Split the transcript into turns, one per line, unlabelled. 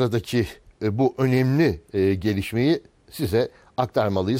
Sıradaki e, bu önemli e, gelişmeyi size aktarmalıyız.